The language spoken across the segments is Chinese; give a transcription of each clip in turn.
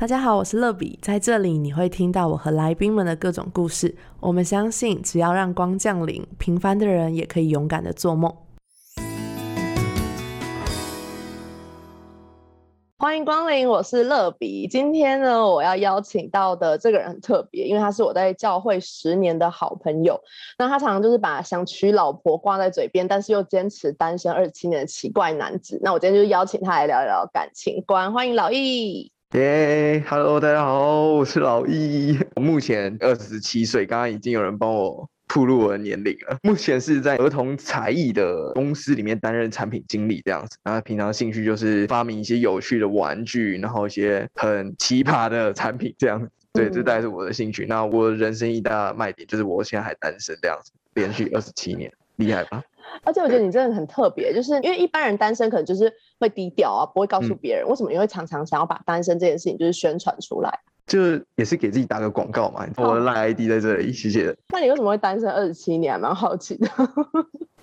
大家好，我是乐比，在这里你会听到我和来宾们的各种故事。我们相信，只要让光降临，平凡的人也可以勇敢的做梦。欢迎光临，我是乐比。今天呢，我要邀请到的这个人很特别，因为他是我在教会十年的好朋友。那他常常就是把想娶老婆挂在嘴边，但是又坚持单身二十七年的奇怪男子。那我今天就邀请他来聊一聊感情观。欢迎老易。耶，Hello，大家好，我是老易，我目前二十七岁，刚刚已经有人帮我铺路我的年龄了。目前是在儿童才艺的公司里面担任产品经理这样子，然后平常兴趣就是发明一些有趣的玩具，然后一些很奇葩的产品这样子。对，这大概是我的兴趣。那我人生一大卖点就是我现在还单身这样子，连续二十七年，厉害吧？而且我觉得你真的很特别，就是因为一般人单身可能就是会低调啊，不会告诉别人。为什么你会常常想要把单身这件事情就是宣传出来？就也是给自己打个广告嘛。我的赖 ID 在这里，谢谢。那你为什么会单身二十七年？蛮好奇的。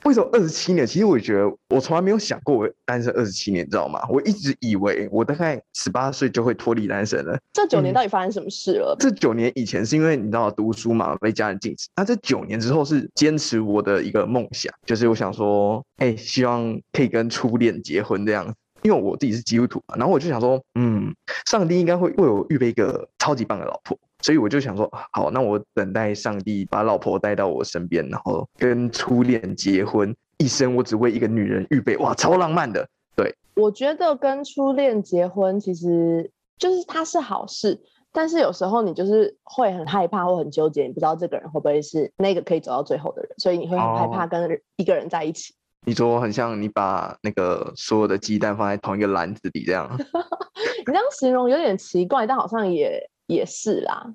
为什么二十七年？其实我觉得我从来没有想过我单身二十七年，你知道吗？我一直以为我大概十八岁就会脱离单身了。这九年到底发生什么事了？这九年以前是因为你知道读书嘛，被家人禁止。那这九年之后是坚持我的一个梦想，就是我想说，哎，希望可以跟初恋结婚这样。因为我自己是基督徒嘛，然后我就想说，嗯，上帝应该会为我预备一个超级棒的老婆。所以我就想说，好，那我等待上帝把老婆带到我身边，然后跟初恋结婚，一生我只为一个女人预备，哇，超浪漫的。对，我觉得跟初恋结婚其实就是它是好事，但是有时候你就是会很害怕或很纠结，你不知道这个人会不会是那个可以走到最后的人，所以你会很害怕跟一个人在一起。你说很像你把那个所有的鸡蛋放在同一个篮子里这样，你这样形容有点奇怪，但好像也。也是啦，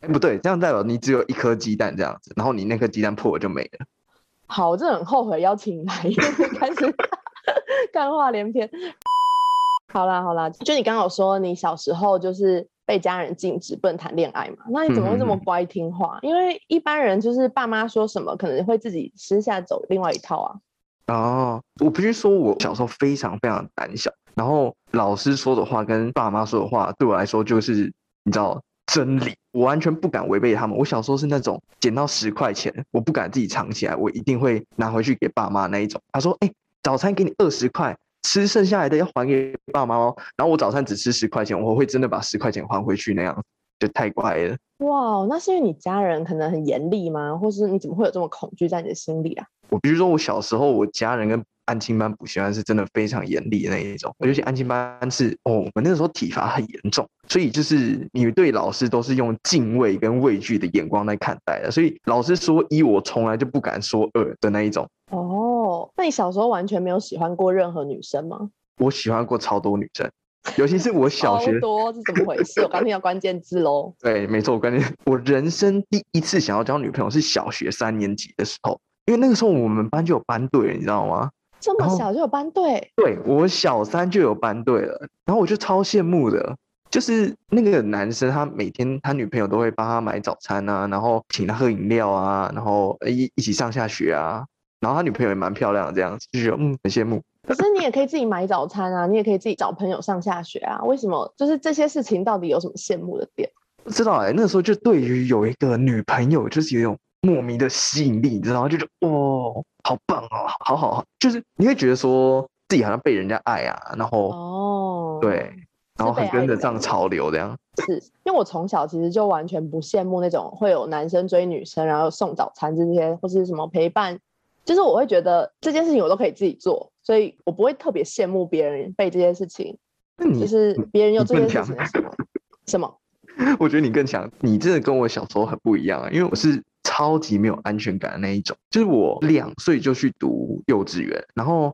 哎，不对，这样代表你只有一颗鸡蛋这样子，然后你那颗鸡蛋破了就没了。好，我真的很后悔邀请你来，开始 干话连篇。好啦好啦，就你刚好说你小时候就是被家人禁止不能谈恋爱嘛，那你怎么会这么乖听话？因为一般人就是爸妈说什么，可能会自己私下走另外一套啊。哦，我必须说，我小时候非常非常胆小，然后老师说的话跟爸妈说的话对我来说就是。你知道真理，我完全不敢违背他们。我小时候是那种捡到十块钱，我不敢自己藏起来，我一定会拿回去给爸妈那一种。他说：“哎，早餐给你二十块，吃剩下来的要还给爸妈哦。”然后我早餐只吃十块钱，我会真的把十块钱还回去那样，就太乖了。哇，那是因为你家人可能很严厉吗？或是你怎么会有这么恐惧在你的心里啊？我比如说，我小时候我家人跟。安亲班补习班是真的非常严厉的那一种，尤其安亲班是哦，我们那个时候体罚很严重，所以就是你对老师都是用敬畏跟畏惧的眼光来看待的，所以老师说一，我从来就不敢说二的那一种。哦，那你小时候完全没有喜欢过任何女生吗？我喜欢过超多女生，尤其是我小学 多是怎么回事？我刚听到关键字喽。对，没错，关键我人生第一次想要交女朋友是小学三年级的时候，因为那个时候我们班就有班队，你知道吗？这么小就有班队？对我小三就有班队了，然后我就超羡慕的，就是那个男生，他每天他女朋友都会帮他买早餐啊，然后请他喝饮料啊，然后一一起上下学啊，然后他女朋友也蛮漂亮的，这样子就觉得嗯很羡慕。可是你也可以自己买早餐啊，你也可以自己找朋友上下学啊，为什么？就是这些事情到底有什么羡慕的点？不知道哎，那时候就对于有一个女朋友，就是有一种莫名的吸引力，你知道吗？就觉得哦。好棒哦，好好好，就是你会觉得说自己好像被人家爱啊，然后哦，对，然后很跟着上潮流这样。是因为我从小其实就完全不羡慕那种会有男生追女生，然后送早餐这些或是什么陪伴，就是我会觉得这件事情我都可以自己做，所以我不会特别羡慕别人被这件事情。那你就是别人有这件事情什么？什么？我觉得你更强，你真的跟我小时候很不一样啊，因为我是。超级没有安全感的那一种，就是我两岁就去读幼稚园，然后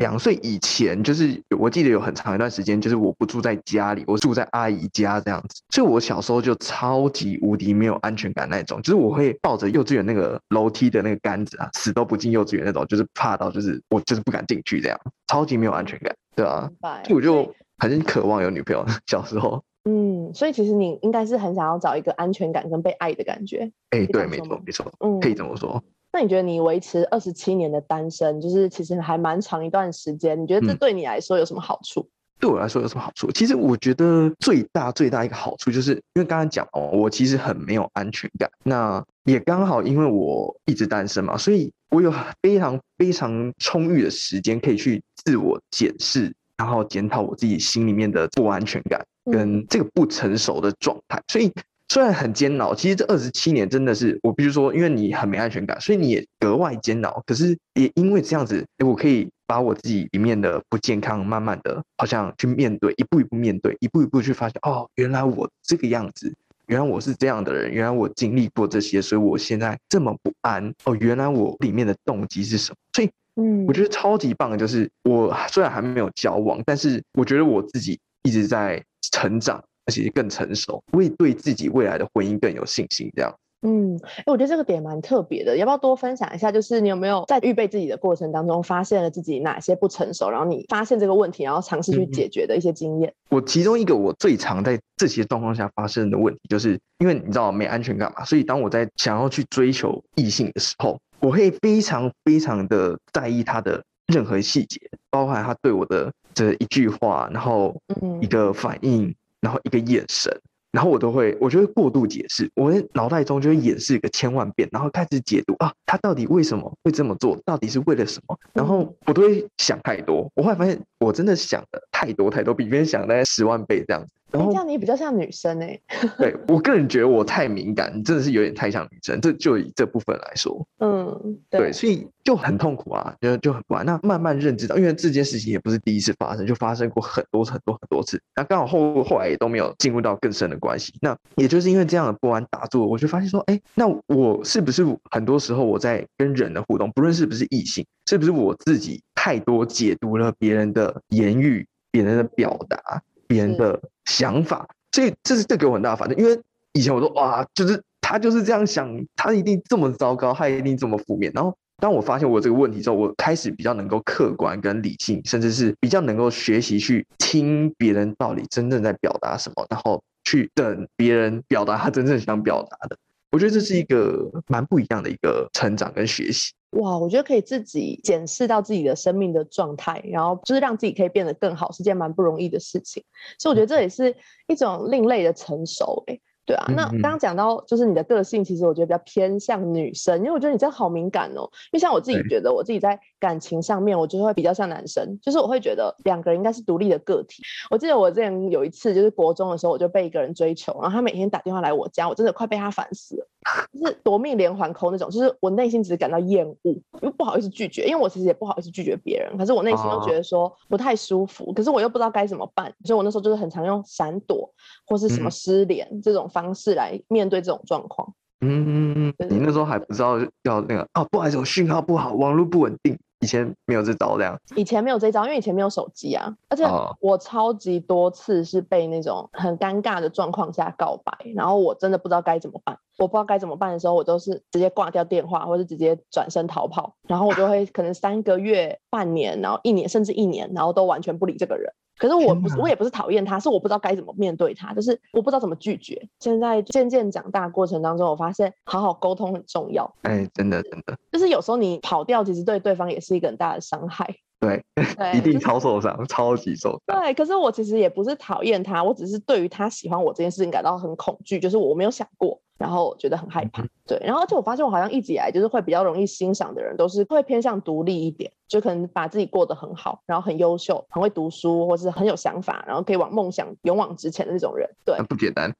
两岁以前，就是我记得有很长一段时间，就是我不住在家里，我住在阿姨家这样子。所以我小时候就超级无敌没有安全感那种，就是我会抱着幼稚园那个楼梯的那个杆子啊，死都不进幼稚园那种，就是怕到就是我就是不敢进去这样，超级没有安全感，对啊，所以我就很渴望有女朋友。小时候。嗯，所以其实你应该是很想要找一个安全感跟被爱的感觉。哎，对，没错，没错，嗯，可以这么说。那你觉得你维持二十七年的单身，就是其实还蛮长一段时间，你觉得这对你来说有什么好处？对我来说有什么好处？其实我觉得最大最大一个好处，就是因为刚刚讲哦，我其实很没有安全感。那也刚好因为我一直单身嘛，所以我有非常非常充裕的时间可以去自我检视，然后检讨我自己心里面的不安全感跟这个不成熟的状态。所以虽然很煎熬，其实这二十七年真的是我必须说，因为你很没安全感，所以你也格外煎熬。可是也因为这样子，我可以。把我自己里面的不健康，慢慢的，好像去面对，一步一步面对，一步一步去发现，哦，原来我这个样子，原来我是这样的人，原来我经历过这些，所以我现在这么不安。哦，原来我里面的动机是什么？所以，嗯，我觉得超级棒的就是，我虽然还没有交往，但是我觉得我自己一直在成长，而且更成熟，会对自己未来的婚姻更有信心。这样。嗯，哎，我觉得这个点蛮特别的，要不要多分享一下？就是你有没有在预备自己的过程当中，发现了自己哪些不成熟，然后你发现这个问题，然后尝试去解决的一些经验？我其中一个我最常在这些状况下发生的问题，就是因为你知道没安全感嘛，所以当我在想要去追求异性的时候，我会非常非常的在意他的任何细节，包含他对我的这一句话，然后一个反应，然后一个眼神。然后我都会，我就会过度解释，我脑袋中就会演示个千万遍，然后开始解读啊，他到底为什么会这么做，到底是为了什么？然后我都会想太多，我后来发现我真的想的太多太多，比别人想的十万倍这样子。这样你比较像女生哎，对我个人觉得我太敏感，你真的是有点太像女生。这就以这部分来说，嗯，对，所以就很痛苦啊，就就很不安。那慢慢认知到，因为这件事情也不是第一次发生，就发生过很多很多很多次。那刚好后后来也都没有进入到更深的关系。那也就是因为这样的不安打住，我就发现说，哎，那我是不是很多时候我在跟人的互动，不论是不是异性，是不是我自己太多解读了别人的言语、别人的表达、别人的。想法，所以这是这给我很大的反正，因为以前我说哇，就是他就是这样想，他一定这么糟糕，他一定这么负面。然后当我发现我这个问题之后，我开始比较能够客观跟理性，甚至是比较能够学习去听别人到底真正在表达什么，然后去等别人表达他真正想表达的。我觉得这是一个蛮不一样的一个成长跟学习。哇，我觉得可以自己检视到自己的生命的状态，然后就是让自己可以变得更好，是件蛮不容易的事情。所以我觉得这也是一种另类的成熟，诶。对啊，那刚刚讲到就是你的个性，其实我觉得比较偏向女生，因为我觉得你真的好敏感哦。因为像我自己觉得，我自己在感情上面，我就会比较像男生，就是我会觉得两个人应该是独立的个体。我记得我之前有一次就是国中的时候，我就被一个人追求，然后他每天打电话来我家，我真的快被他烦死了，就是夺命连环扣那种，就是我内心只是感到厌恶，又不好意思拒绝，因为我其实也不好意思拒绝别人，可是我内心又觉得说不太舒服，可是我又不知道该怎么办，所以我那时候就是很常用闪躲或是什么失联这种。方式来面对这种状况。嗯，你那时候还不知道要那个哦，不好意思，我讯号不好，网络不稳定。以前没有这招，这样。以前没有这招，因为以前没有手机啊。而且我超级多次是被那种很尴尬的状况下告白，然后我真的不知道该怎么办。我不知道该怎么办的时候，我都是直接挂掉电话，或者直接转身逃跑。然后我就会可能三个月、半年，然后一年，甚至一年，然后都完全不理这个人。可是我不是，我也不是讨厌他，是我不知道该怎么面对他，就是我不知道怎么拒绝。现在渐渐长大过程当中，我发现好好沟通很重要。哎，真的真的，就是有时候你跑掉，其实对对方也是一个很大的伤害。对，一定超受伤，超级受伤。对，可是我其实也不是讨厌他，我只是对于他喜欢我这件事情感到很恐惧，就是我没有想过。然后觉得很害怕，对，然后而且我发现我好像一直以来就是会比较容易欣赏的人，都是会偏向独立一点，就可能把自己过得很好，然后很优秀，很会读书，或是很有想法，然后可以往梦想勇往直前的那种人。对，不简单，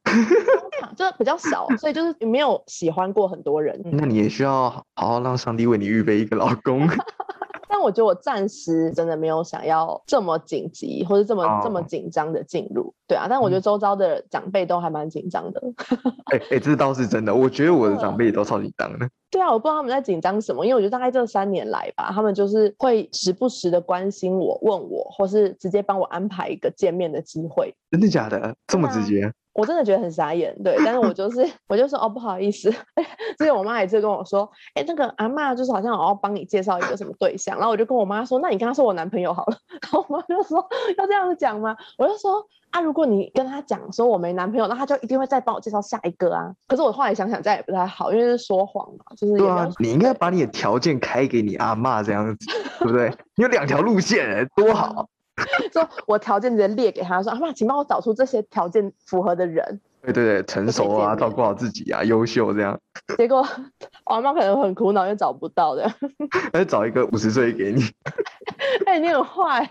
就比较少，所以就是没有喜欢过很多人。那你也需要好好让上帝为你预备一个老公。但我觉得我暂时真的没有想要这么紧急或者这么这么紧张的进入，对啊。但我觉得周遭的长辈都还蛮紧张的。哎哎，这倒是真的。我觉得我的长辈也都超紧张的。对啊，我不知道他们在紧张什么，因为我觉得大概这三年来吧，他们就是会时不时的关心我、问我，或是直接帮我安排一个见面的机会。真的假的？这么直接？我真的觉得很傻眼，对，但是我就是我就说哦不好意思，之前我妈也是跟我说，哎那个阿妈就是好像我要帮你介绍一个什么对象，然后我就跟我妈说，那你跟他说我男朋友好了，然后我妈就说要这样子讲吗？我就说啊如果你跟他讲说我没男朋友，那他就一定会再帮我介绍下一个啊。可是我后来想想这样也不太好，因为是说谎嘛，就是对啊，你应该把你的条件开给你阿妈这样子，对不对？你有两条路线，多好。说我条件直接列给他说，阿妈，请帮我找出这些条件符合的人。对对对，成熟啊，照顾好自己啊，优秀这样。结果阿妈可能很苦恼，又找不到的。那找一个五十岁给你。哎，你很坏。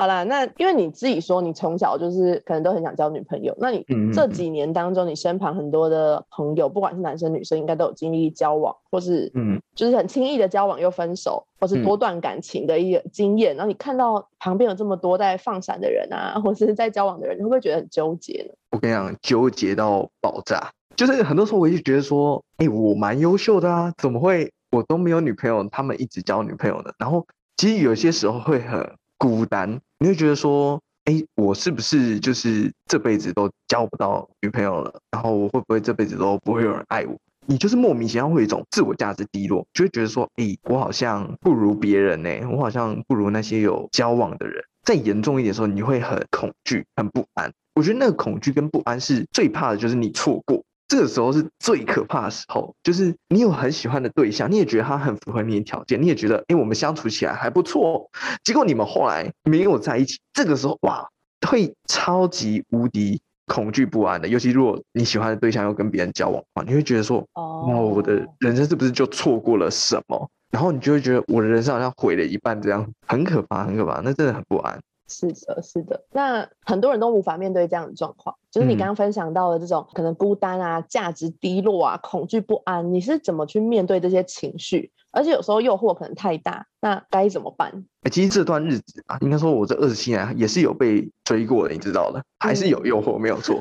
好啦，那因为你自己说你从小就是可能都很想交女朋友，那你这几年当中，你身旁很多的朋友，不管是男生女生，应该都有经历交往，或是嗯，就是很轻易的交往又分手，或是多段感情的一个经验。然后你看到旁边有这么多在放闪的人啊，或是在交往的人，你会不会觉得很纠结呢？我跟你讲，纠结到爆炸。就是很多时候我就觉得说，哎，我蛮优秀的啊，怎么会我都没有女朋友，他们一直交女朋友呢？然后其实有些时候会很孤单。你会觉得说，哎，我是不是就是这辈子都交不到女朋友了？然后我会不会这辈子都不会有人爱我？你就是莫名其妙会有一种自我价值低落，就会觉得说，哎，我好像不如别人呢，我好像不如那些有交往的人。再严重一点的时候，你会很恐惧、很不安。我觉得那个恐惧跟不安是最怕的，就是你错过。这个时候是最可怕的时候，就是你有很喜欢的对象，你也觉得他很符合你的条件，你也觉得，哎，我们相处起来还不错。结果你们后来没有在一起，这个时候哇，会超级无敌恐惧不安的。尤其如果你喜欢的对象又跟别人交往的话，你会觉得说，哦，那我的人生是不是就错过了什么？然后你就会觉得我的人生好像毁了一半，这样很可怕，很可怕，那真的很不安。是的，是的。那很多人都无法面对这样的状况，就是你刚刚分享到的这种可能孤单啊、价值低落啊、恐惧不安，你是怎么去面对这些情绪？而且有时候诱惑可能太大，那该怎么办？其实这段日子啊，应该说我这二十七年也是有被追过的，你知道的，还是有诱惑，没有错。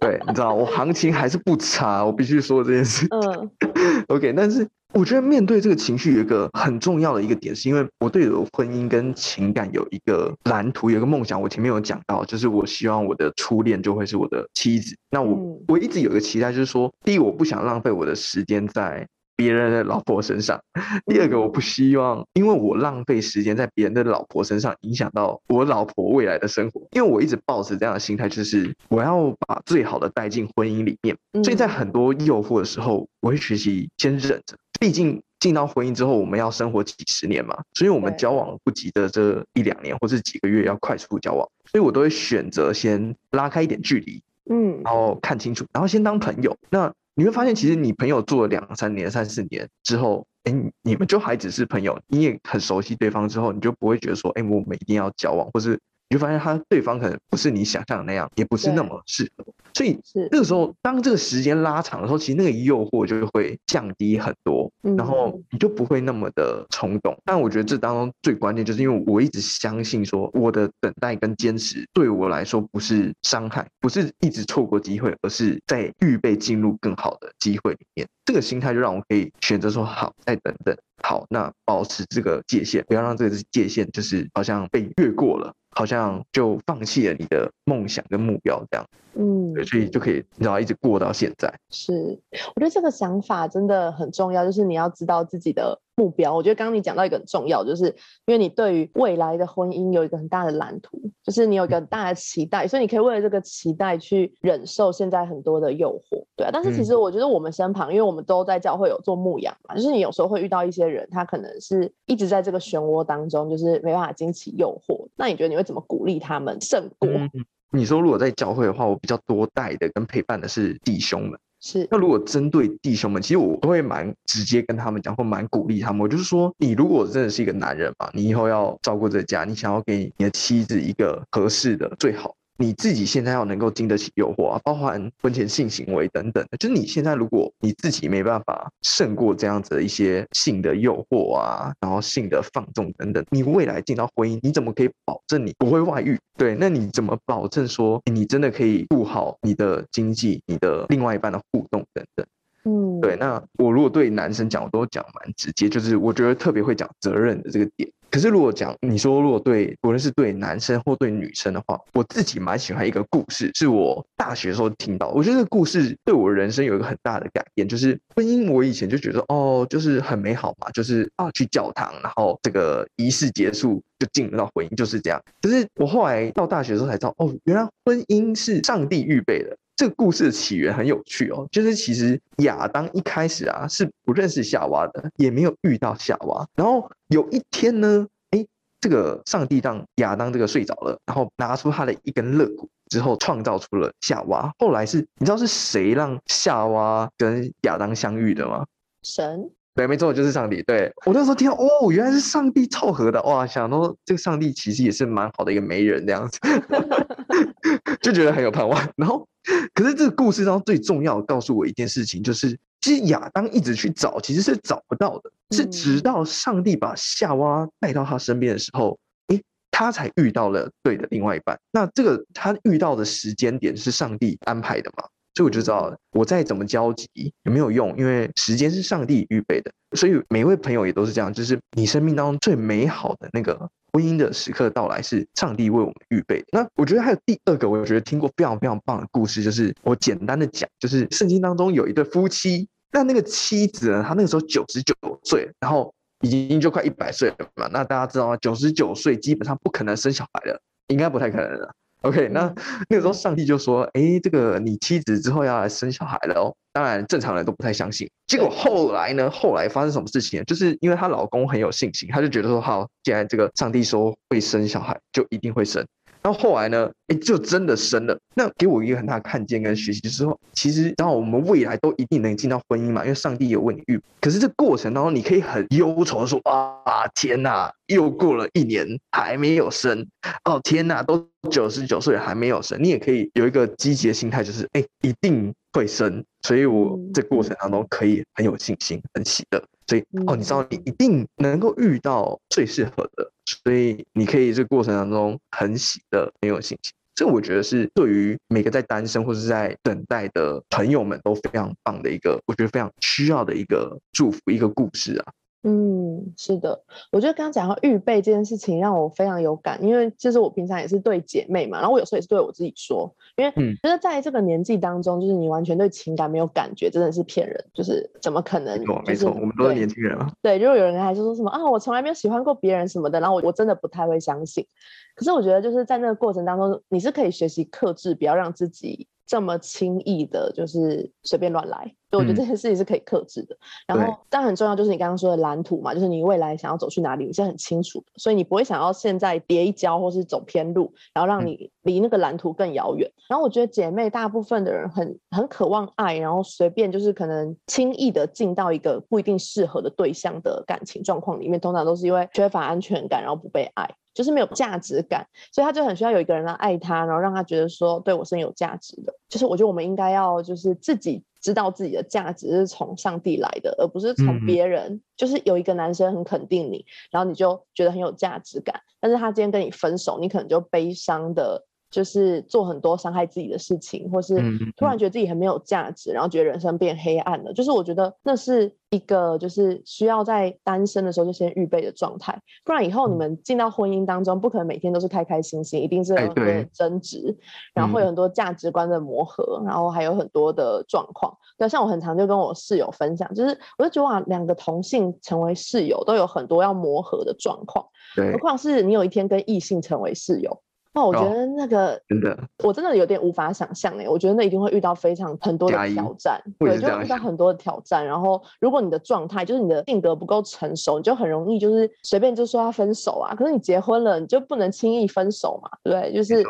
对，你知道我行情还是不差，我必须说这件事。嗯，OK，但是。我觉得面对这个情绪有一个很重要的一个点，是因为我对我婚姻跟情感有一个蓝图，有一个梦想。我前面有讲到，就是我希望我的初恋就会是我的妻子。那我我一直有一个期待，就是说，第一，我不想浪费我的时间在。别人的老婆身上。第二个，我不希望因为我浪费时间在别人的老婆身上，影响到我老婆未来的生活。因为我一直抱持这样的心态，就是我要把最好的带进婚姻里面。所以在很多诱惑的时候，我会学习先忍着。毕竟进到婚姻之后，我们要生活几十年嘛，所以我们交往不急的这一两年或是几个月要快速交往，所以我都会选择先拉开一点距离，嗯，然后看清楚，然后先当朋友。那你会发现，其实你朋友做了两三年、三四年之后，哎，你们就还只是朋友，你也很熟悉对方之后，你就不会觉得说，哎，我们一定要交往，或是。你就发现他对方可能不是你想象的那样，也不是那么适合，所以那个时候，当这个时间拉长的时候，其实那个诱惑就会降低很多，然后你就不会那么的冲动。但我觉得这当中最关键，就是因为我一直相信说，我的等待跟坚持对我来说不是伤害，不是一直错过机会，而是在预备进入更好的机会里面。这个心态就让我可以选择说，好，再等等，好，那保持这个界限，不要让这个界限就是好像被越过了。好像就放弃了你的梦想跟目标这样，嗯，所以就可以然后一直过到现在。是，我觉得这个想法真的很重要，就是你要知道自己的目标。我觉得刚刚你讲到一个很重要，就是因为你对于未来的婚姻有一个很大的蓝图，就是你有一个很大的期待，所以你可以为了这个期待去忍受现在很多的诱惑，对啊。但是其实我觉得我们身旁，因为我们都在教会有做牧养嘛，就是你有时候会遇到一些人，他可能是一直在这个漩涡当中，就是没办法经起诱惑。那你觉得你会？怎么鼓励他们胜过？你说如果在教会的话，我比较多带的跟陪伴的是弟兄们。是，那如果针对弟兄们，其实我都会蛮直接跟他们讲，或蛮鼓励他们。我就是说，你如果真的是一个男人嘛，你以后要照顾这家，你想要给你的妻子一个合适的最好。你自己现在要能够经得起诱惑啊，包含婚前性行为等等的，就是你现在如果你自己没办法胜过这样子的一些性的诱惑啊，然后性的放纵等等，你未来进到婚姻，你怎么可以保证你不会外遇？对，那你怎么保证说你真的可以顾好你的经济、你的另外一半的互动等等？嗯，对，那我如果对男生讲，我都讲蛮直接，就是我觉得特别会讲责任的这个点。可是如果讲你说如果对无论是对男生或对女生的话，我自己蛮喜欢一个故事，是我大学时候听到。我觉得这个故事对我人生有一个很大的改变，就是婚姻。我以前就觉得哦，就是很美好嘛，就是啊去教堂，然后这个仪式结束就进入到婚姻，就是这样。可是我后来到大学的时候才知道，哦，原来婚姻是上帝预备的。这个故事的起源很有趣哦，就是其实亚当一开始啊是不认识夏娃的，也没有遇到夏娃。然后有一天呢，哎，这个上帝让亚当这个睡着了，然后拿出他的一根肋骨之后，创造出了夏娃。后来是，你知道是谁让夏娃跟亚当相遇的吗？神。对，没错，就是上帝。对我那时候听到，哦，原来是上帝凑合的，哇，想说这个上帝其实也是蛮好的一个媒人这样子，就觉得很有盼望。然后，可是这个故事当中最重要告诉我一件事情，就是其实亚当一直去找，其实是找不到的，是直到上帝把夏娃带到他身边的时候，诶，他才遇到了对的另外一半。那这个他遇到的时间点是上帝安排的吗？所以我就知道，我再怎么焦急也没有用，因为时间是上帝预备的。所以每一位朋友也都是这样，就是你生命当中最美好的那个婚姻的时刻到来，是上帝为我们预备的。那我觉得还有第二个，我觉得听过非常非常棒的故事，就是我简单的讲，就是圣经当中有一对夫妻，那那个妻子呢，她那个时候九十九岁，然后已经就快一百岁了嘛。那大家知道吗？九十九岁基本上不可能生小孩了，应该不太可能了。OK，那那个时候上帝就说：“哎，这个你妻子之后要来生小孩了哦。”当然正常人都不太相信。结果后来呢？后来发生什么事情？就是因为她老公很有信心，他就觉得说：“好，既然这个上帝说会生小孩，就一定会生。”然后后来呢？哎，就真的生了。那给我一个很大的看见跟学习，就是说，其实然后我们未来都一定能进到婚姻嘛，因为上帝有为你预。可是这过程当中，你可以很忧愁说：“啊，天哪，又过了一年还没有生。哦，天哪，都九十九岁还没有生。”你也可以有一个积极的心态，就是哎，一定会生。所以我这过程当中可以很有信心，很喜乐。所以哦，你知道你一定能够遇到最适合的，所以你可以这个过程当中很喜乐，很有信心。这我觉得是对于每个在单身或者是在等待的朋友们都非常棒的一个，我觉得非常需要的一个祝福，一个故事啊。嗯，是的，我觉得刚刚讲到预备这件事情让我非常有感，因为其实我平常也是对姐妹嘛，然后我有时候也是对我自己说，因为觉得在这个年纪当中，就是你完全对情感没有感觉，真的是骗人，就是怎么可能？没错，没错，我们都是年轻人嘛。对，如果有人还是说什么啊，我从来没有喜欢过别人什么的，然后我我真的不太会相信。可是我觉得就是在那个过程当中，你是可以学习克制，不要让自己。这么轻易的，就是随便乱来，所以我觉得这件事情是可以克制的。然后，但很重要就是你刚刚说的蓝图嘛，就是你未来想要走去哪里，你是很清楚的，所以你不会想要现在跌一跤或是走偏路，然后让你离那个蓝图更遥远。然后，我觉得姐妹大部分的人很很渴望爱，然后随便就是可能轻易的进到一个不一定适合的对象的感情状况里面，通常都是因为缺乏安全感，然后不被爱。就是没有价值感，所以他就很需要有一个人来爱他，然后让他觉得说对我是有价值的。就是我觉得我们应该要就是自己知道自己的价值是从上帝来的，而不是从别人。就是有一个男生很肯定你，然后你就觉得很有价值感，但是他今天跟你分手，你可能就悲伤的。就是做很多伤害自己的事情，或是突然觉得自己很没有价值，然后觉得人生变黑暗了。就是我觉得那是一个就是需要在单身的时候就先预备的状态，不然以后你们进到婚姻当中，不可能每天都是开开心心，一定是很多争执，然后会有很多价值观的磨合，然后还有很多的状况。对，像我很常就跟我室友分享，就是我就觉得哇，两个同性成为室友都有很多要磨合的状况，何况是你有一天跟异性成为室友。那我觉得那个真的，我真的有点无法想象哎，我觉得那一定会遇到非常很多的挑战，对，就遇到很多的挑战。然后，如果你的状态就是你的性格不够成熟，你就很容易就是随便就说要分手啊。可是你结婚了，你就不能轻易分手嘛，对，就是。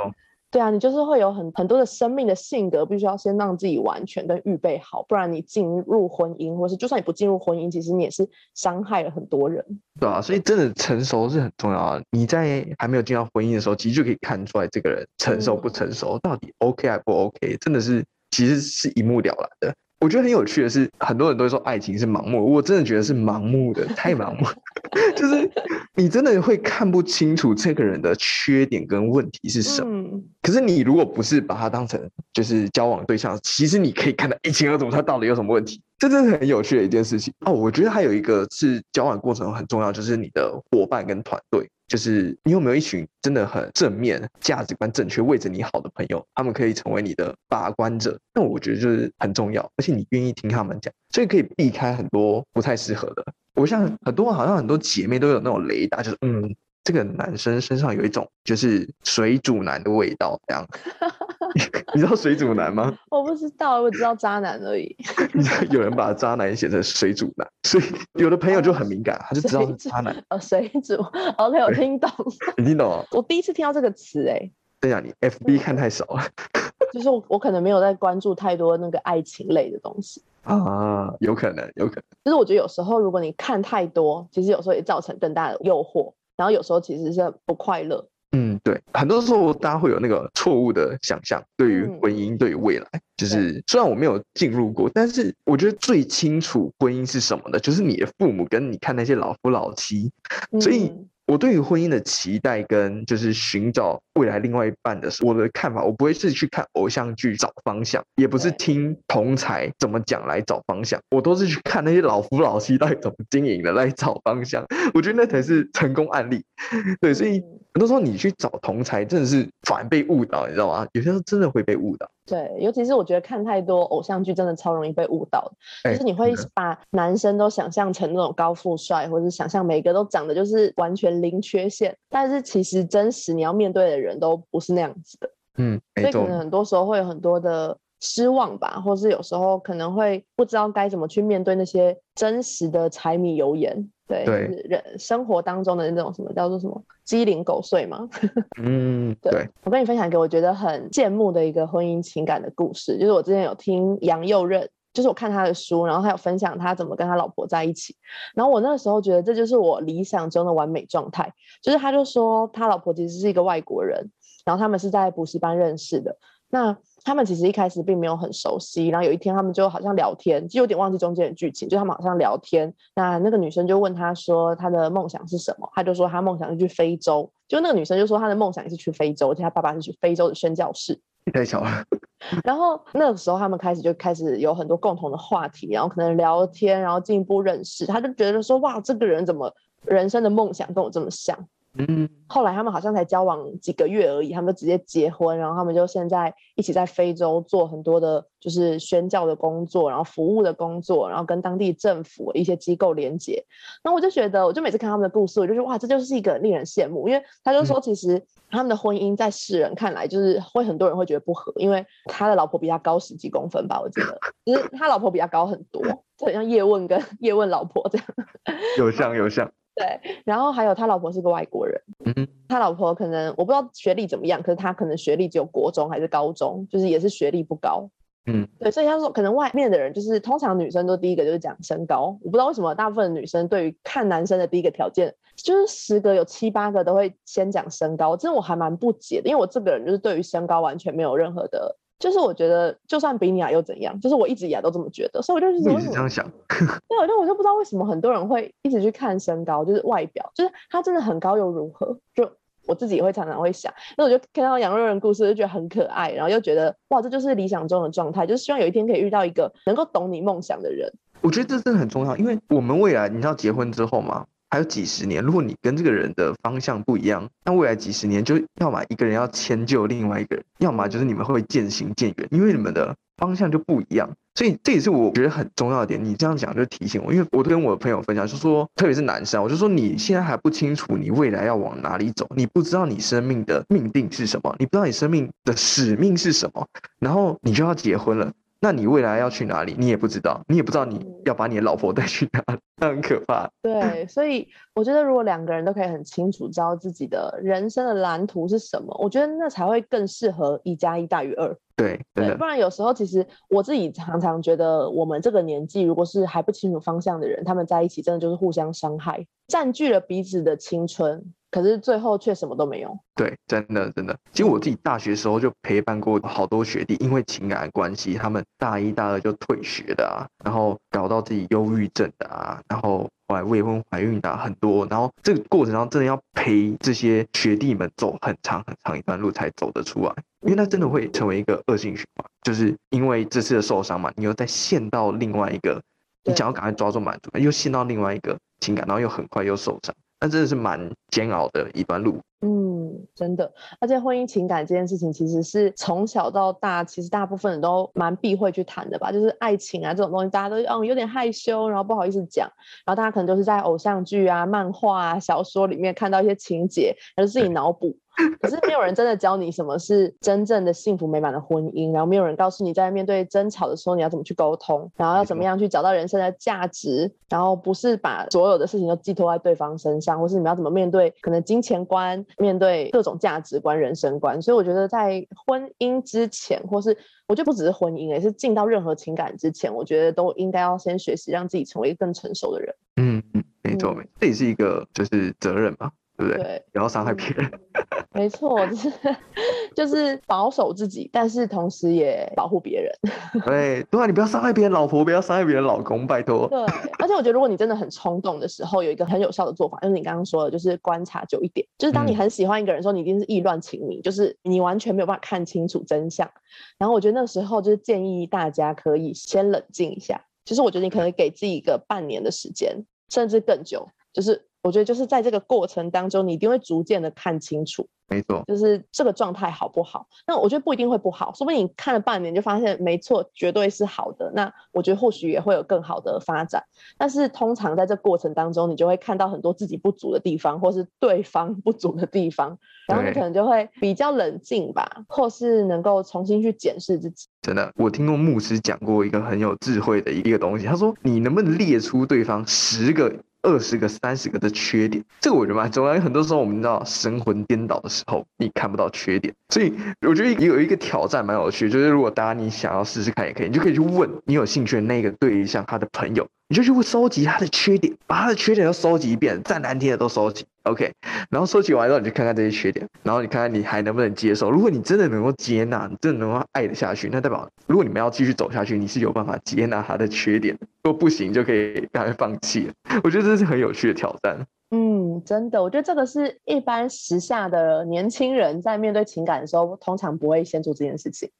对啊，你就是会有很很多的生命的性格，必须要先让自己完全跟预备好，不然你进入婚姻，或是就算你不进入婚姻，其实你也是伤害了很多人。对啊，所以真的成熟是很重要啊。你在还没有进到婚姻的时候，其实就可以看出来这个人成熟不成熟，到底 OK 还不 OK，真的是其实是一目了然的。我觉得很有趣的是，很多人都会说爱情是盲目，我真的觉得是盲目的，太盲目，就是你真的会看不清楚这个人的缺点跟问题是什么。可是你如果不是把他当成就是交往对象，其实你可以看得一清二楚，他到底有什么问题。这真是很有趣的一件事情哦。我觉得还有一个是交往过程很重要，就是你的伙伴跟团队。就是你有没有一群真的很正面、价值观正确、为着你好的朋友，他们可以成为你的把关者。那我觉得就是很重要，而且你愿意听他们讲，所以可以避开很多不太适合的。我像很多好像很多姐妹都有那种雷达，就是嗯，这个男生身上有一种就是水煮男的味道，这样。你知道水煮男吗？我不知道，我只知道渣男而已。你知道有人把渣男写成水煮男，所以有的朋友就很敏感，他就知道是渣男。呃，水煮，OK，我听懂。你听懂？我第一次听到这个词，哎。对呀，你 FB 看太少了。就是我，我可能没有在关注太多那个爱情类的东西啊，有可能，有可能。就是我觉得有时候，如果你看太多，其实有时候也造成更大的诱惑，然后有时候其实是不快乐。嗯，对，很多时候大家会有那个错误的想象，对于婚姻，对于未来，就是虽然我没有进入过，但是我觉得最清楚婚姻是什么的，就是你的父母跟你看那些老夫老妻，所以。我对于婚姻的期待跟就是寻找未来另外一半的时候，我的看法，我不会是去看偶像剧找方向，也不是听同才怎么讲来找方向，我都是去看那些老夫老妻到底怎么经营的来找方向。我觉得那才是成功案例。对，所以很多时候你去找同才，真的是反而被误导，你知道吗？有些时候真的会被误导。对，尤其是我觉得看太多偶像剧，真的超容易被误导的。就是你会把男生都想象成那种高富帅，或者想象每个都长得就是完全零缺陷，但是其实真实你要面对的人都不是那样子的。嗯，所以可能很多时候会有很多的失望吧，或是有时候可能会不知道该怎么去面对那些真实的柴米油盐。对，就是人生活当中的那种什么叫做什么鸡零狗碎嘛？嗯，对。我跟你分享一个我觉得很羡慕的一个婚姻情感的故事，就是我之前有听杨佑任，就是我看他的书，然后他有分享他怎么跟他老婆在一起，然后我那个时候觉得这就是我理想中的完美状态，就是他就说他老婆其实是一个外国人，然后他们是在补习班认识的，那。他们其实一开始并没有很熟悉，然后有一天他们就好像聊天，就有点忘记中间的剧情，就他们好像聊天。那那个女生就问他说他的梦想是什么，他就说他梦想是去非洲。就那个女生就说她的梦想也是去非洲，而且他爸爸是去非洲的宣教士。太巧了。然后那个时候他们开始就开始有很多共同的话题，然后可能聊天，然后进一步认识。他就觉得说哇，这个人怎么人生的梦想跟我这么像？嗯，后来他们好像才交往几个月而已，他们就直接结婚，然后他们就现在一起在非洲做很多的，就是宣教的工作，然后服务的工作，然后跟当地政府一些机构连接。那我就觉得，我就每次看他们的故事，我就说哇，这就是一个令人羡慕，因为他就说其实他们的婚姻在世人看来就是会很多人会觉得不合，因为他的老婆比他高十几公分吧，我记得，其 实他老婆比他高很多，就很像叶问跟叶问老婆这样，有像有像。对，然后还有他老婆是个外国人，嗯，他老婆可能我不知道学历怎么样，可是他可能学历只有国中还是高中，就是也是学历不高，嗯，对，所以他说可能外面的人就是通常女生都第一个就是讲身高，我不知道为什么大部分女生对于看男生的第一个条件，就是十个有七八个都会先讲身高，真的我还蛮不解的，因为我这个人就是对于身高完全没有任何的。就是我觉得，就算比你矮又怎样？就是我一直以来都这么觉得，所以我就一直这样想。对，我就我就不知道为什么很多人会一直去看身高，就是外表，就是他真的很高又如何？就我自己也会常常会想，那我就看到杨瑞人故事就觉得很可爱，然后又觉得哇，这就是理想中的状态，就是希望有一天可以遇到一个能够懂你梦想的人。我觉得这真的很重要，因为我们未来你知道结婚之后嘛。还有几十年，如果你跟这个人的方向不一样，那未来几十年就要么一个人要迁就另外一个人，要么就是你们会渐行渐远，因为你们的方向就不一样。所以这也是我觉得很重要的点。你这样讲就提醒我，因为我都跟我的朋友分享，就说特别是男生，我就说你现在还不清楚你未来要往哪里走，你不知道你生命的命定是什么，你不知道你生命的使命是什么，然后你就要结婚了。那你未来要去哪里？你也不知道，你也不知道你要把你的老婆带去哪里，那很可怕。对，所以我觉得如果两个人都可以很清楚知道自己的人生的蓝图是什么，我觉得那才会更适合一加一大于二。对，对，不然有时候其实我自己常常觉得，我们这个年纪如果是还不清楚方向的人，他们在一起真的就是互相伤害，占据了彼此的青春。可是最后却什么都没有。对，真的真的。其实我自己大学时候就陪伴过好多学弟，因为情感关系，他们大一、大二就退学的啊，然后搞到自己忧郁症的啊，然后后来未婚怀孕的很多。然后这个过程中真的要陪这些学弟们走很长很长一段路才走得出来，因为那真的会成为一个恶性循环。就是因为这次的受伤嘛，你又再陷到另外一个，你想要赶快抓住满足，又陷到另外一个情感，然后又很快又受伤。那真的是蛮煎熬的一段路，嗯，真的，而且婚姻情感这件事情，其实是从小到大，其实大部分人都蛮避讳去谈的吧。就是爱情啊这种东西，大家都嗯有点害羞，然后不好意思讲。然后大家可能都是在偶像剧啊、漫画啊、小说里面看到一些情节，然后自己脑补。可是没有人真的教你什么是真正的幸福美满的婚姻，然后没有人告诉你在面对争吵的时候你要怎么去沟通，然后要怎么样去找到人生的价值，然后不是把所有的事情都寄托在对方身上，或是你们要怎么面对可能金钱观、面对各种价值观、人生观。所以我觉得在婚姻之前，或是我觉得不只是婚姻，也是进到任何情感之前，我觉得都应该要先学习让自己成为一个更成熟的人。嗯嗯，没错没错，这也是一个就是责任嘛。对不对？不要伤害别人。没错，就是 就是保守自己，但是同时也保护别人。对，对啊，你不要伤害别人老婆，不要伤害别人老公，拜托。对，而且我觉得，如果你真的很冲动的时候，有一个很有效的做法，就是你刚刚说的，就是观察久一点。就是当你很喜欢一个人的时候，你一定是意乱情迷，就是你完全没有办法看清楚真相。然后我觉得那时候就是建议大家可以先冷静一下。其实我觉得你可能给自己一个半年的时间，甚至更久，就是。我觉得就是在这个过程当中，你一定会逐渐的看清楚，没错，就是这个状态好不好？那我觉得不一定会不好，说不定你看了半年就发现没错，绝对是好的。那我觉得或许也会有更好的发展。但是通常在这过程当中，你就会看到很多自己不足的地方，或是对方不足的地方，然后你可能就会比较冷静吧，或是能够重新去检视自己。真的，我听过牧师讲过一个很有智慧的一个东西，他说：“你能不能列出对方十个？”二十个、三十个的缺点，这个我觉得蛮重要。因为很多时候我们知道神魂颠倒的时候，你看不到缺点，所以我觉得有一个挑战蛮有趣，就是如果大家你想要试试看也可以，你就可以去问你有兴趣的那个对象他的朋友。你就去收集他的缺点，把他的缺点都收集一遍，再难听的都收集，OK。然后收集完之后，你就看看这些缺点，然后你看看你还能不能接受。如果你真的能够接纳，你真的能够爱得下去，那代表如果你们要继续走下去，你是有办法接纳他的缺点。如果不行，就可以赶快放弃。我觉得这是很有趣的挑战。嗯，真的，我觉得这个是一般时下的年轻人在面对情感的时候，通常不会先做这件事情。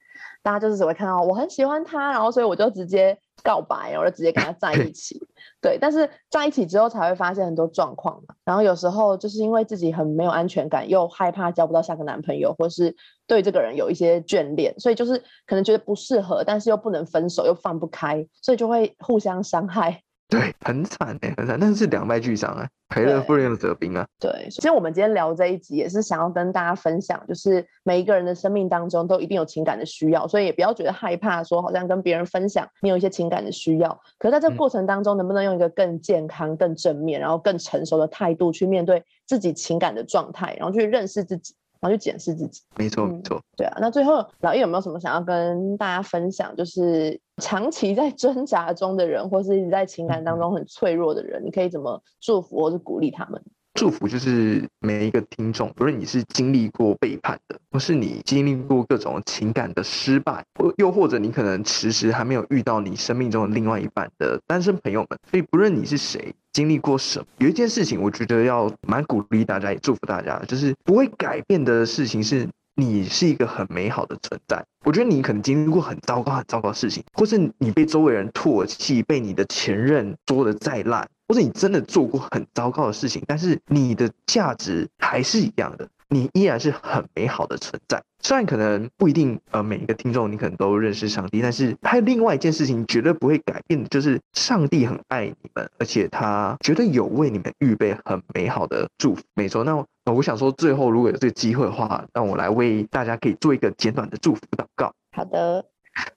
大家就是只会看到我很喜欢他，然后所以我就直接告白，我就直接跟他在一起。对，但是在一起之后才会发现很多状况嘛。然后有时候就是因为自己很没有安全感，又害怕交不到下个男朋友，或是对这个人有一些眷恋，所以就是可能觉得不适合，但是又不能分手，又放不开，所以就会互相伤害。对，很惨哎，很惨，但是两败俱伤啊，赔了夫人又折兵啊。对，其实我们今天聊这一集也是想要跟大家分享，就是每一个人的生命当中都一定有情感的需要，所以也不要觉得害怕，说好像跟别人分享你有一些情感的需要。可是在这个过程当中，能不能用一个更健康、更正面，然后更成熟的态度去面对自己情感的状态，然后去认识自己？然后去检视自己，没错没错，对啊。那最后老易有没有什么想要跟大家分享？就是长期在挣扎中的人，或是一直在情感当中很脆弱的人，你可以怎么祝福或是鼓励他们？祝福就是每一个听众，不论你是经历过背叛的，或是你经历过各种情感的失败，或又或者你可能迟迟还没有遇到你生命中的另外一半的单身朋友们，所以不论你是谁，经历过什么，有一件事情，我觉得要蛮鼓励大家，也祝福大家，就是不会改变的事情是，你是一个很美好的存在。我觉得你可能经历过很糟糕、很糟糕的事情，或是你被周围人唾弃，被你的前任说的再烂。或者你真的做过很糟糕的事情，但是你的价值还是一样的，你依然是很美好的存在。虽然可能不一定，呃，每一个听众你可能都认识上帝，但是还有另外一件事情绝对不会改变的，就是上帝很爱你们，而且他绝对有为你们预备很美好的祝福。没错，那我想说，最后如果有这个机会的话，让我来为大家可以做一个简短的祝福祷告。好的，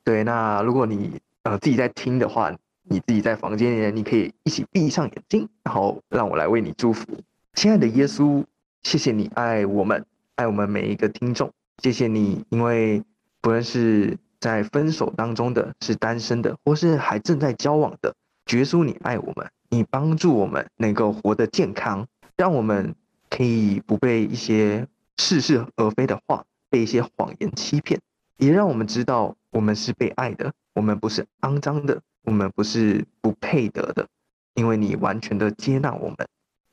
对，那如果你呃自己在听的话。你自己在房间里，你可以一起闭上眼睛，然后让我来为你祝福。亲爱的耶稣，谢谢你爱我们，爱我们每一个听众。谢谢你，因为不论是在分手当中的是单身的，或是还正在交往的，耶稣你爱我们，你帮助我们能够活得健康，让我们可以不被一些似是而非的话，被一些谎言欺骗，也让我们知道我们是被爱的，我们不是肮脏的。我们不是不配得的，因为你完全的接纳我们。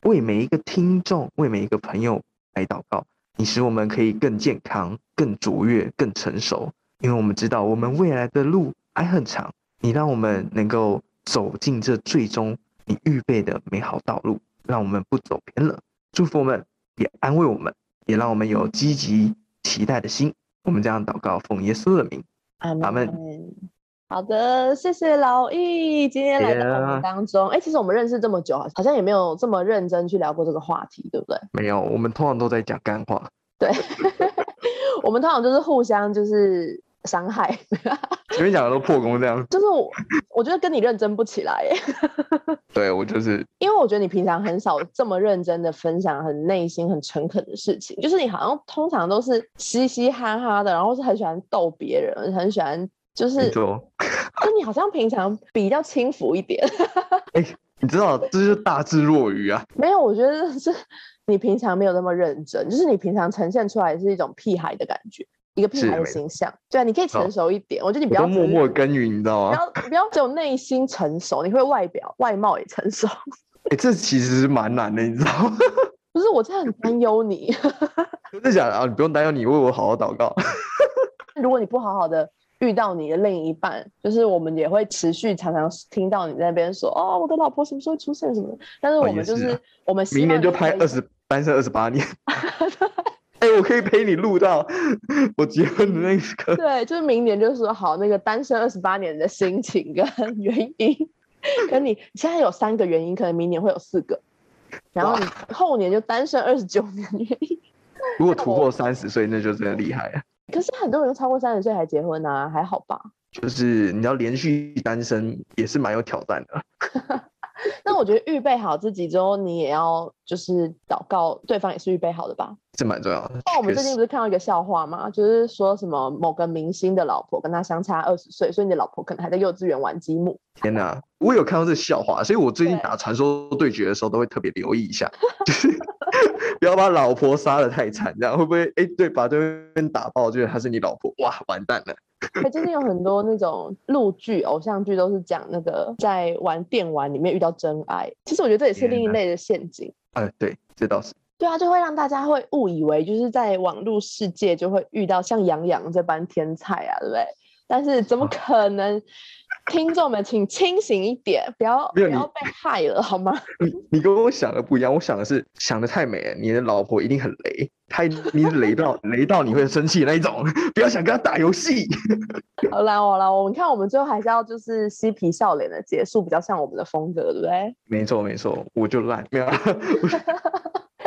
为每一个听众，为每一个朋友来祷告，你使我们可以更健康、更卓越、更成熟。因为我们知道我们未来的路还很长，你让我们能够走进这最终你预备的美好道路，让我们不走偏了。祝福我们，也安慰我们，也让我们有积极期待的心。我们这样祷告，奉耶稣的名，阿门。好的，谢谢老易今天来到我们当中。哎，其实我们认识这么久，好像也没有这么认真去聊过这个话题，对不对？没有，我们通常都在讲干话。对，我们通常就是互相就是伤害。前面讲的都破功这样。就是我，我觉得跟你认真不起来。对，我就是，因为我觉得你平常很少这么认真的分享很内心、很诚恳的事情。就是你好像通常都是嘻嘻哈哈的，然后是很喜欢逗别人，很喜欢。就是，就你好像平常比较轻浮一点。哎，你知道，这就是大智若愚啊。没有，我觉得是你平常没有那么认真，就是你平常呈现出来是一种屁孩的感觉，一个屁孩的形象。对啊，你可以成熟一点。我觉得你不要默默耕耘，你知道吗？不要不要只有内心成熟，你会外表外貌也成熟。哎，这其实是蛮难的，你知道吗？不是，我真的很担忧你。真的假的啊？你不用担忧，你为我好好祷告。如果你不好好的。遇到你的另一半，就是我们也会持续常常听到你在那边说哦，我的老婆什么时候出现什么的。但是我们就是我们明年就拍二十单身二十八年。哎，我可以陪你录到我结婚的那一刻。对，就是明年就说好那个单身二十八年的心情跟原因，跟你现在有三个原因，可能明年会有四个，然后你后年就单身二十九年原因。如果突破三十岁，那就真的厉害了。可是很多人都超过三十岁还结婚啊，还好吧？就是你要连续单身也是蛮有挑战的。那我觉得预备好自己之后，你也要就是祷告对方也是预备好的吧？这蛮重要的。那我们最近不是看到一个笑话吗？就是说什么某个明星的老婆跟他相差二十岁，所以你的老婆可能还在幼稚园玩积木。天哪！我有看到这笑话，所以我最近打传说对决的时候都会特别留意一下，就是 不要把老婆杀的太惨，这样会不会？哎，对，把对面打爆，就是她是你老婆，哇，完蛋了。最近有很多那种陆剧、偶像剧都是讲那个在玩电玩里面遇到真爱，其实我觉得这也是另一类的陷阱。哎，对，这倒是。对啊，就会让大家会误以为就是在网络世界就会遇到像杨洋这般天才啊，对不对？但是怎么可能？听众们，请清醒一点，不要不要被害了，好吗？你你跟我想的不一样，我想的是想的太美了。你的老婆一定很雷，太你雷到 雷到你会生气那一种，不要想跟她打游戏。好啦好啦，我们看我们最后还是要就是嬉皮笑脸的结束，比较像我们的风格，对不对？没错没错，我就烂，没有。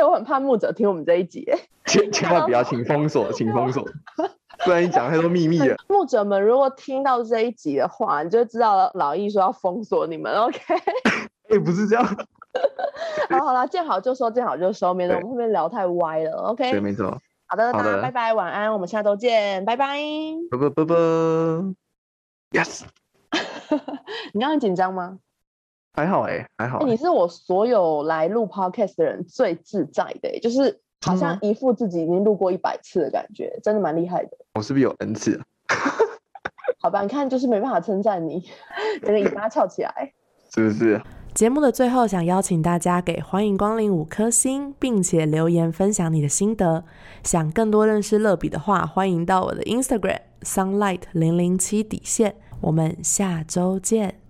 我很怕木者听我们这一集，千千万不要，请封锁，请封锁。不然你讲太多秘密了。牧者们，如果听到这一集的话，你就知道老易说要封锁你们。OK？也不是这样。好好了，见好就收，见好就收，免得我们后面聊太歪了。OK？对，没错。好的，大家拜拜，晚安，我们下周见，拜拜。啵啵啵啵。Yes。你刚刚紧张吗？还好哎，还好。你是我所有来录 Podcast 的人最自在的，就是。好像一副自己已经录过一百次的感觉，真的蛮厉害的。我是不是有 N 次？好吧，你看就是没办法称赞你，整个尾巴翘起来，是不是？节目的最后，想邀请大家给欢迎光临五颗星，并且留言分享你的心得。想更多认识乐比的话，欢迎到我的 Instagram sunlight 零零七底线。我们下周见。